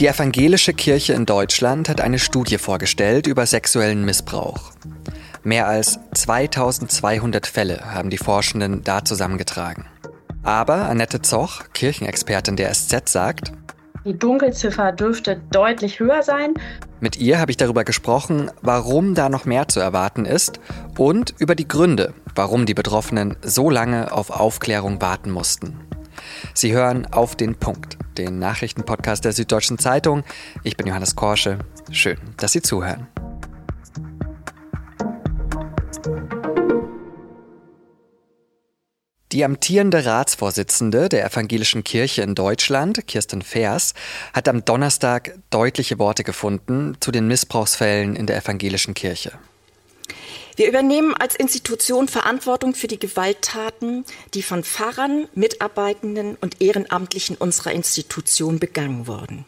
Die evangelische Kirche in Deutschland hat eine Studie vorgestellt über sexuellen Missbrauch. Mehr als 2200 Fälle haben die Forschenden da zusammengetragen. Aber Annette Zoch, Kirchenexpertin der SZ, sagt, die Dunkelziffer dürfte deutlich höher sein. Mit ihr habe ich darüber gesprochen, warum da noch mehr zu erwarten ist und über die Gründe, warum die Betroffenen so lange auf Aufklärung warten mussten. Sie hören auf den Punkt, den Nachrichtenpodcast der Süddeutschen Zeitung. Ich bin Johannes Korsche. Schön, dass Sie zuhören. Die amtierende Ratsvorsitzende der Evangelischen Kirche in Deutschland, Kirsten Vers, hat am Donnerstag deutliche Worte gefunden zu den Missbrauchsfällen in der evangelischen Kirche. Wir übernehmen als Institution Verantwortung für die Gewalttaten, die von Pfarrern, Mitarbeitenden und Ehrenamtlichen unserer Institution begangen wurden.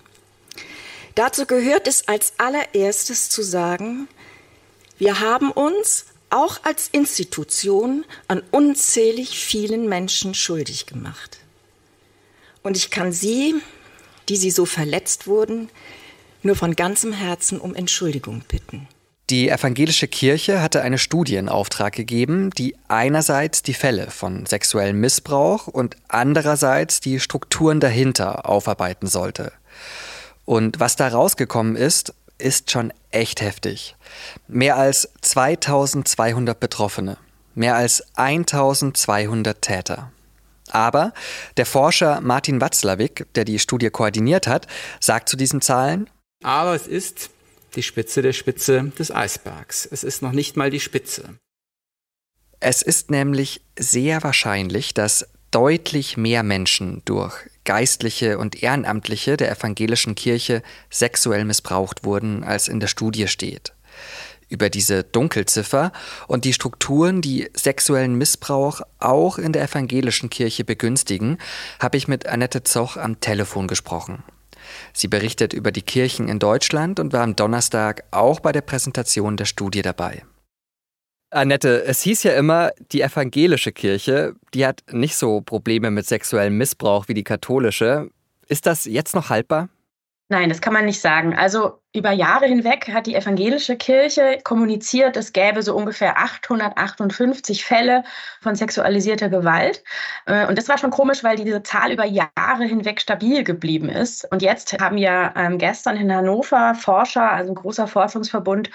Dazu gehört es als allererstes zu sagen, wir haben uns auch als Institution an unzählig vielen Menschen schuldig gemacht. Und ich kann Sie, die Sie so verletzt wurden, nur von ganzem Herzen um Entschuldigung bitten. Die evangelische Kirche hatte eine Studie in Auftrag gegeben, die einerseits die Fälle von sexuellem Missbrauch und andererseits die Strukturen dahinter aufarbeiten sollte. Und was da rausgekommen ist, ist schon echt heftig. Mehr als 2200 Betroffene, mehr als 1200 Täter. Aber der Forscher Martin Watzlawick, der die Studie koordiniert hat, sagt zu diesen Zahlen, aber es ist die Spitze der Spitze des Eisbergs. Es ist noch nicht mal die Spitze. Es ist nämlich sehr wahrscheinlich, dass deutlich mehr Menschen durch Geistliche und Ehrenamtliche der evangelischen Kirche sexuell missbraucht wurden, als in der Studie steht. Über diese Dunkelziffer und die Strukturen, die sexuellen Missbrauch auch in der evangelischen Kirche begünstigen, habe ich mit Annette Zoch am Telefon gesprochen. Sie berichtet über die Kirchen in Deutschland und war am Donnerstag auch bei der Präsentation der Studie dabei. Annette, es hieß ja immer, die evangelische Kirche, die hat nicht so Probleme mit sexuellem Missbrauch wie die katholische. Ist das jetzt noch haltbar? Nein, das kann man nicht sagen. Also über Jahre hinweg hat die evangelische Kirche kommuniziert, es gäbe so ungefähr 858 Fälle von sexualisierter Gewalt. Äh, und das war schon komisch, weil diese Zahl über Jahre hinweg stabil geblieben ist. Und jetzt haben ja ähm, gestern in Hannover Forscher, also ein großer Forschungsverbund,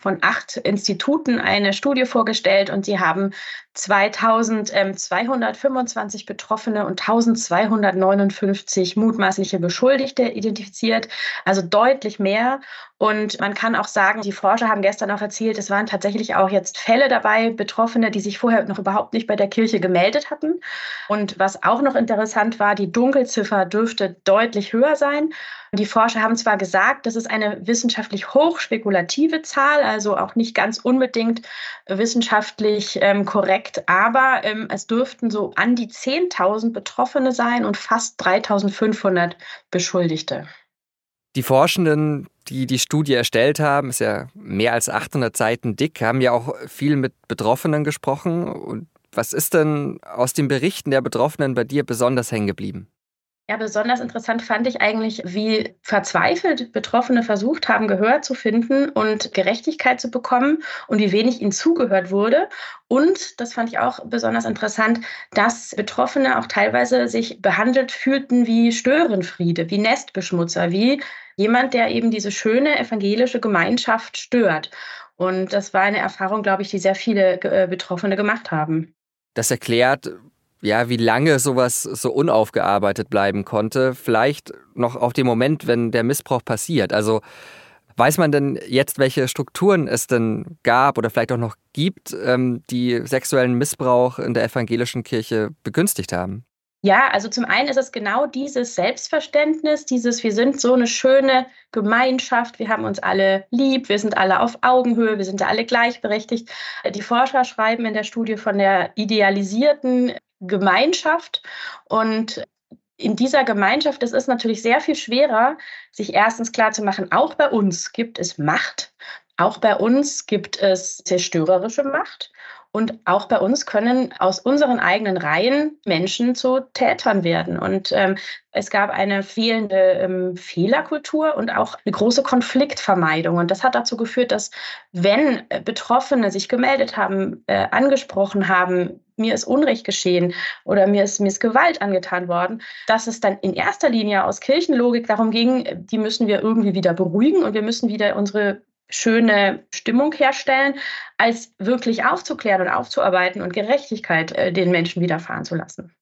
von acht Instituten eine Studie vorgestellt und sie haben 2225 Betroffene und 1259 mutmaßliche Beschuldigte identifiziert, also deutlich mehr. Und man kann auch sagen, die Forscher haben gestern auch erzählt, es waren tatsächlich auch jetzt Fälle dabei, Betroffene, die sich vorher noch überhaupt nicht bei der Kirche gemeldet hatten. Und was auch noch interessant war, die Dunkelziffer dürfte deutlich höher sein. Die Forscher haben zwar gesagt, das ist eine wissenschaftlich hochspekulative Zahl, also auch nicht ganz unbedingt wissenschaftlich ähm, korrekt, aber ähm, es dürften so an die 10.000 Betroffene sein und fast 3.500 Beschuldigte. Die Forschenden, die die Studie erstellt haben, ist ja mehr als 800 Seiten dick, haben ja auch viel mit Betroffenen gesprochen. Und was ist denn aus den Berichten der Betroffenen bei dir besonders hängen geblieben? Ja, besonders interessant fand ich eigentlich, wie verzweifelt Betroffene versucht haben, Gehör zu finden und Gerechtigkeit zu bekommen und wie wenig ihnen zugehört wurde. Und, das fand ich auch besonders interessant, dass Betroffene auch teilweise sich behandelt fühlten wie Störenfriede, wie Nestbeschmutzer, wie jemand, der eben diese schöne evangelische Gemeinschaft stört. Und das war eine Erfahrung, glaube ich, die sehr viele äh, Betroffene gemacht haben. Das erklärt, ja, wie lange sowas so unaufgearbeitet bleiben konnte. Vielleicht noch auf den Moment, wenn der Missbrauch passiert. Also weiß man denn jetzt, welche Strukturen es denn gab oder vielleicht auch noch gibt, ähm, die sexuellen Missbrauch in der evangelischen Kirche begünstigt haben? Ja, also zum einen ist es genau dieses Selbstverständnis, dieses, wir sind so eine schöne Gemeinschaft, wir haben uns alle lieb, wir sind alle auf Augenhöhe, wir sind alle gleichberechtigt. Die Forscher schreiben in der Studie von der idealisierten Gemeinschaft. Und in dieser Gemeinschaft, es ist natürlich sehr viel schwerer, sich erstens klar zu machen, auch bei uns gibt es Macht, auch bei uns gibt es zerstörerische Macht Und auch bei uns können aus unseren eigenen Reihen Menschen zu Tätern werden. Und ähm, es gab eine fehlende ähm, Fehlerkultur und auch eine große Konfliktvermeidung. Und das hat dazu geführt, dass wenn äh, Betroffene sich gemeldet haben, äh, angesprochen haben, mir ist Unrecht geschehen oder mir ist, mir ist Gewalt angetan worden, dass es dann in erster Linie aus Kirchenlogik darum ging, die müssen wir irgendwie wieder beruhigen und wir müssen wieder unsere schöne Stimmung herstellen, als wirklich aufzuklären und aufzuarbeiten und Gerechtigkeit äh, den Menschen widerfahren zu lassen.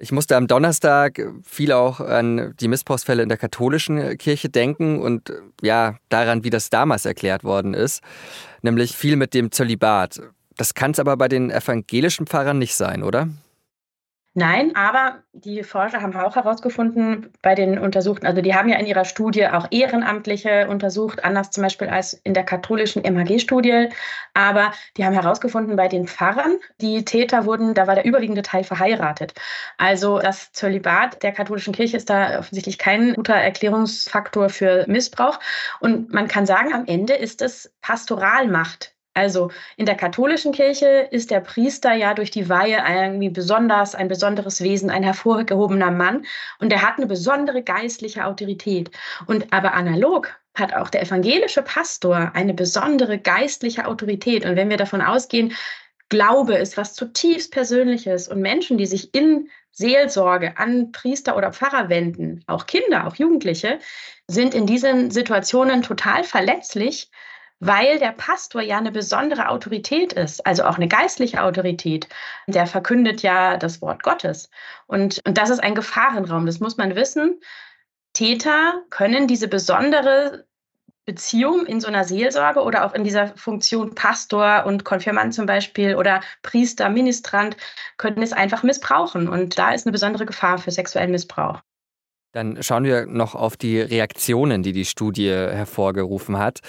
Ich musste am Donnerstag viel auch an die Missbrauchsfälle in der katholischen Kirche denken und ja, daran, wie das damals erklärt worden ist, nämlich viel mit dem Zölibat. Das kann es aber bei den evangelischen Pfarrern nicht sein, oder? Nein, aber die Forscher haben auch herausgefunden bei den Untersuchten, also die haben ja in ihrer Studie auch Ehrenamtliche untersucht, anders zum Beispiel als in der katholischen MHG-Studie. Aber die haben herausgefunden, bei den Pfarrern, die Täter wurden, da war der überwiegende Teil verheiratet. Also das Zölibat der katholischen Kirche ist da offensichtlich kein guter Erklärungsfaktor für Missbrauch. Und man kann sagen, am Ende ist es Pastoralmacht, also in der katholischen Kirche ist der Priester ja durch die Weihe irgendwie besonders, ein besonderes Wesen, ein hervorgehobener Mann und er hat eine besondere geistliche Autorität. Und aber analog hat auch der evangelische Pastor eine besondere geistliche Autorität. Und wenn wir davon ausgehen, Glaube ist was zutiefst Persönliches und Menschen, die sich in Seelsorge an Priester oder Pfarrer wenden, auch Kinder, auch Jugendliche, sind in diesen Situationen total verletzlich weil der Pastor ja eine besondere Autorität ist, also auch eine geistliche Autorität. Der verkündet ja das Wort Gottes. Und, und das ist ein Gefahrenraum, das muss man wissen. Täter können diese besondere Beziehung in so einer Seelsorge oder auch in dieser Funktion Pastor und Konfirmand zum Beispiel oder Priester, Ministrant, können es einfach missbrauchen. Und da ist eine besondere Gefahr für sexuellen Missbrauch. Dann schauen wir noch auf die Reaktionen, die die Studie hervorgerufen hat.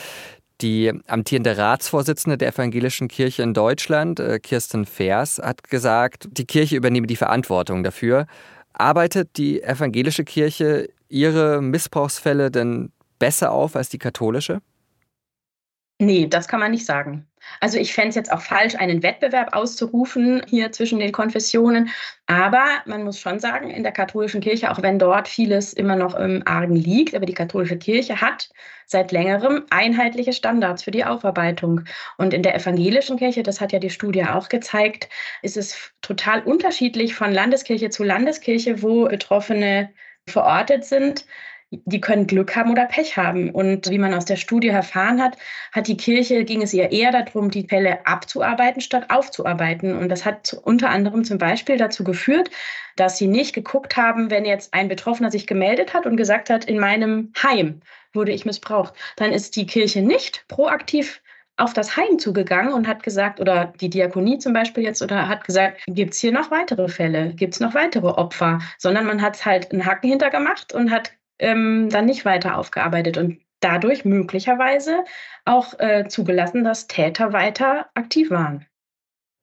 Die amtierende Ratsvorsitzende der Evangelischen Kirche in Deutschland, äh, Kirsten Vers, hat gesagt, die Kirche übernehme die Verantwortung dafür. Arbeitet die evangelische Kirche ihre Missbrauchsfälle denn besser auf als die katholische? Nee, das kann man nicht sagen. Also ich fände es jetzt auch falsch, einen Wettbewerb auszurufen hier zwischen den Konfessionen. Aber man muss schon sagen, in der katholischen Kirche, auch wenn dort vieles immer noch im Argen liegt, aber die katholische Kirche hat seit längerem einheitliche Standards für die Aufarbeitung. Und in der evangelischen Kirche, das hat ja die Studie auch gezeigt, ist es total unterschiedlich von Landeskirche zu Landeskirche, wo Betroffene verortet sind die können Glück haben oder Pech haben. Und wie man aus der Studie erfahren hat, hat die Kirche, ging es ihr eher darum, die Fälle abzuarbeiten, statt aufzuarbeiten. Und das hat unter anderem zum Beispiel dazu geführt, dass sie nicht geguckt haben, wenn jetzt ein Betroffener sich gemeldet hat und gesagt hat, in meinem Heim wurde ich missbraucht, dann ist die Kirche nicht proaktiv auf das Heim zugegangen und hat gesagt, oder die Diakonie zum Beispiel jetzt, oder hat gesagt, gibt es hier noch weitere Fälle, gibt es noch weitere Opfer, sondern man hat halt einen Haken hintergemacht und hat ähm, dann nicht weiter aufgearbeitet und dadurch möglicherweise auch äh, zugelassen, dass Täter weiter aktiv waren.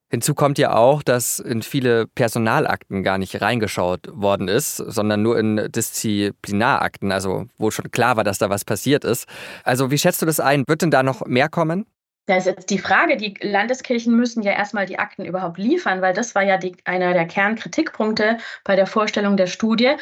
Hinzu kommt ja auch, dass in viele Personalakten gar nicht reingeschaut worden ist, sondern nur in Disziplinarakten, also wo schon klar war, dass da was passiert ist. Also wie schätzt du das ein? Wird denn da noch mehr kommen? Da ist jetzt die Frage, die Landeskirchen müssen ja erstmal die Akten überhaupt liefern, weil das war ja die, einer der Kernkritikpunkte bei der Vorstellung der Studie,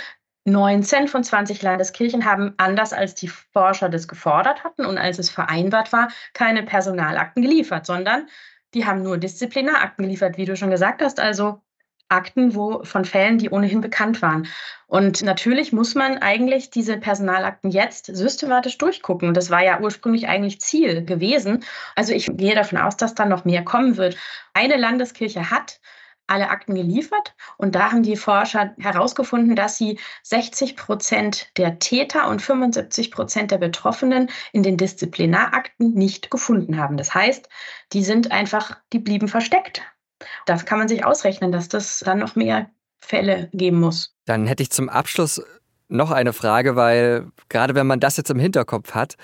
19 von 20 Landeskirchen haben anders als die Forscher das gefordert hatten und als es vereinbart war, keine Personalakten geliefert, sondern die haben nur Disziplinarakten geliefert, wie du schon gesagt hast, also Akten wo, von Fällen, die ohnehin bekannt waren. Und natürlich muss man eigentlich diese Personalakten jetzt systematisch durchgucken. Das war ja ursprünglich eigentlich Ziel gewesen. Also ich gehe davon aus, dass da noch mehr kommen wird. Eine Landeskirche hat alle Akten geliefert. Und da haben die Forscher herausgefunden, dass sie 60 Prozent der Täter und 75 Prozent der Betroffenen in den Disziplinarakten nicht gefunden haben. Das heißt, die sind einfach, die blieben versteckt. Das kann man sich ausrechnen, dass das dann noch mehr Fälle geben muss. Dann hätte ich zum Abschluss noch eine Frage, weil gerade wenn man das jetzt im Hinterkopf hat,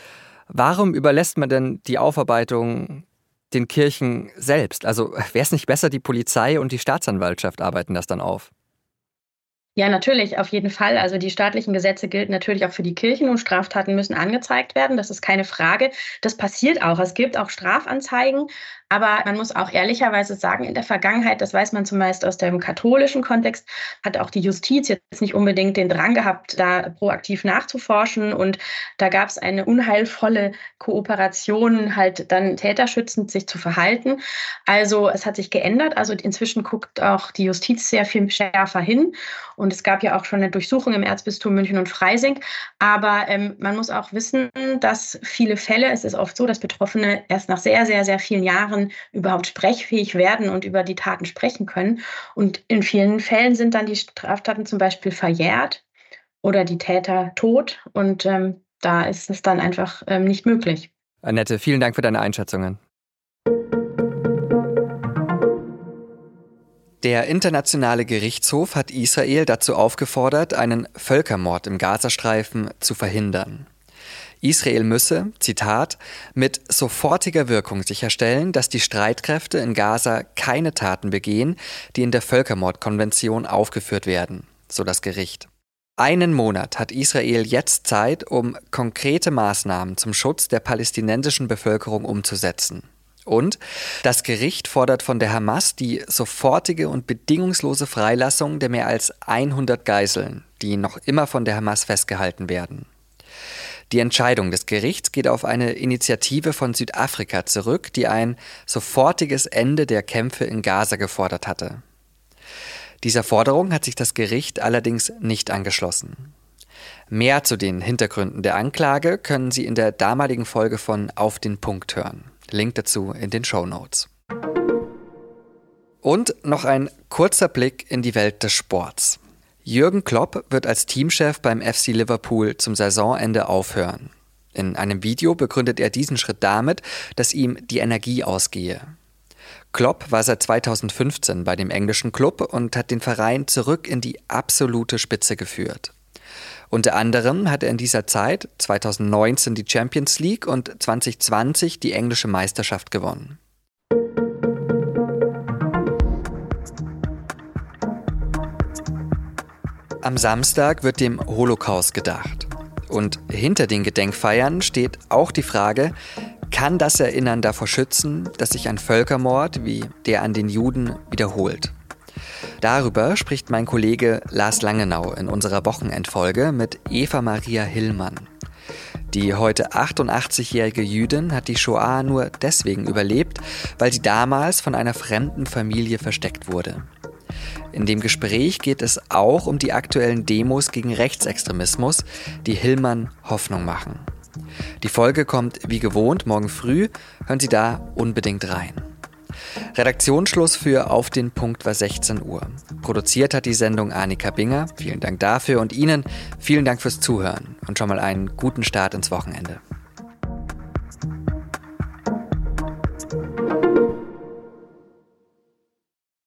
warum überlässt man denn die Aufarbeitung den Kirchen selbst? Also wäre es nicht besser, die Polizei und die Staatsanwaltschaft arbeiten das dann auf? Ja, natürlich, auf jeden Fall. Also die staatlichen Gesetze gelten natürlich auch für die Kirchen und Straftaten müssen angezeigt werden. Das ist keine Frage. Das passiert auch. Es gibt auch Strafanzeigen, Aber man muss auch ehrlicherweise sagen, in der Vergangenheit, das weiß man zumeist aus dem katholischen Kontext, hat auch die Justiz jetzt nicht unbedingt den Drang gehabt, da proaktiv nachzuforschen. Und da gab es eine unheilvolle Kooperation, halt dann täterschützend sich zu verhalten. Also es hat sich geändert. Also inzwischen guckt auch die Justiz sehr viel schärfer hin. Und es gab ja auch schon eine Durchsuchung im Erzbistum München und Freising. Aber ähm, man muss auch wissen, dass viele Fälle, es ist oft so, dass Betroffene erst nach sehr, sehr, sehr vielen Jahren überhaupt sprechfähig werden und über die Taten sprechen können. Und in vielen Fällen sind dann die Straftaten zum Beispiel verjährt oder die Täter tot. Und ähm, da ist es dann einfach ähm, nicht möglich. Annette, vielen Dank für deine Einschätzungen. Der Internationale Gerichtshof hat Israel dazu aufgefordert, einen Völkermord im Gazastreifen zu verhindern. Israel müsse, Zitat, mit sofortiger Wirkung sicherstellen, dass die Streitkräfte in Gaza keine Taten begehen, die in der Völkermordkonvention aufgeführt werden, so das Gericht. Einen Monat hat Israel jetzt Zeit, um konkrete Maßnahmen zum Schutz der palästinensischen Bevölkerung umzusetzen. Und das Gericht fordert von der Hamas die sofortige und bedingungslose Freilassung der mehr als 100 Geiseln, die noch immer von der Hamas festgehalten werden. Die Entscheidung des Gerichts geht auf eine Initiative von Südafrika zurück, die ein sofortiges Ende der Kämpfe in Gaza gefordert hatte. Dieser Forderung hat sich das Gericht allerdings nicht angeschlossen. Mehr zu den Hintergründen der Anklage können Sie in der damaligen Folge von Auf den Punkt hören. Link dazu in den Show Notes. Und noch ein kurzer Blick in die Welt des Sports. Jürgen Klopp wird als Teamchef beim FC Liverpool zum Saisonende aufhören. In einem Video begründet er diesen Schritt damit, dass ihm die Energie ausgehe. Klopp war seit 2015 bei dem englischen Club und hat den Verein zurück in die absolute Spitze geführt. Unter anderem hat er in dieser Zeit 2019 die Champions League und 2020 die englische Meisterschaft gewonnen. Am Samstag wird dem Holocaust gedacht. Und hinter den Gedenkfeiern steht auch die Frage, kann das Erinnern davor schützen, dass sich ein Völkermord wie der an den Juden wiederholt? Darüber spricht mein Kollege Lars Langenau in unserer Wochenendfolge mit Eva Maria Hillmann. Die heute 88-jährige Jüdin hat die Shoah nur deswegen überlebt, weil sie damals von einer fremden Familie versteckt wurde. In dem Gespräch geht es auch um die aktuellen Demos gegen Rechtsextremismus, die Hillmann Hoffnung machen. Die Folge kommt wie gewohnt morgen früh, hören Sie da unbedingt rein. Redaktionsschluss für Auf den Punkt war 16 Uhr. Produziert hat die Sendung Annika Binger. Vielen Dank dafür und Ihnen vielen Dank fürs Zuhören und schon mal einen guten Start ins Wochenende.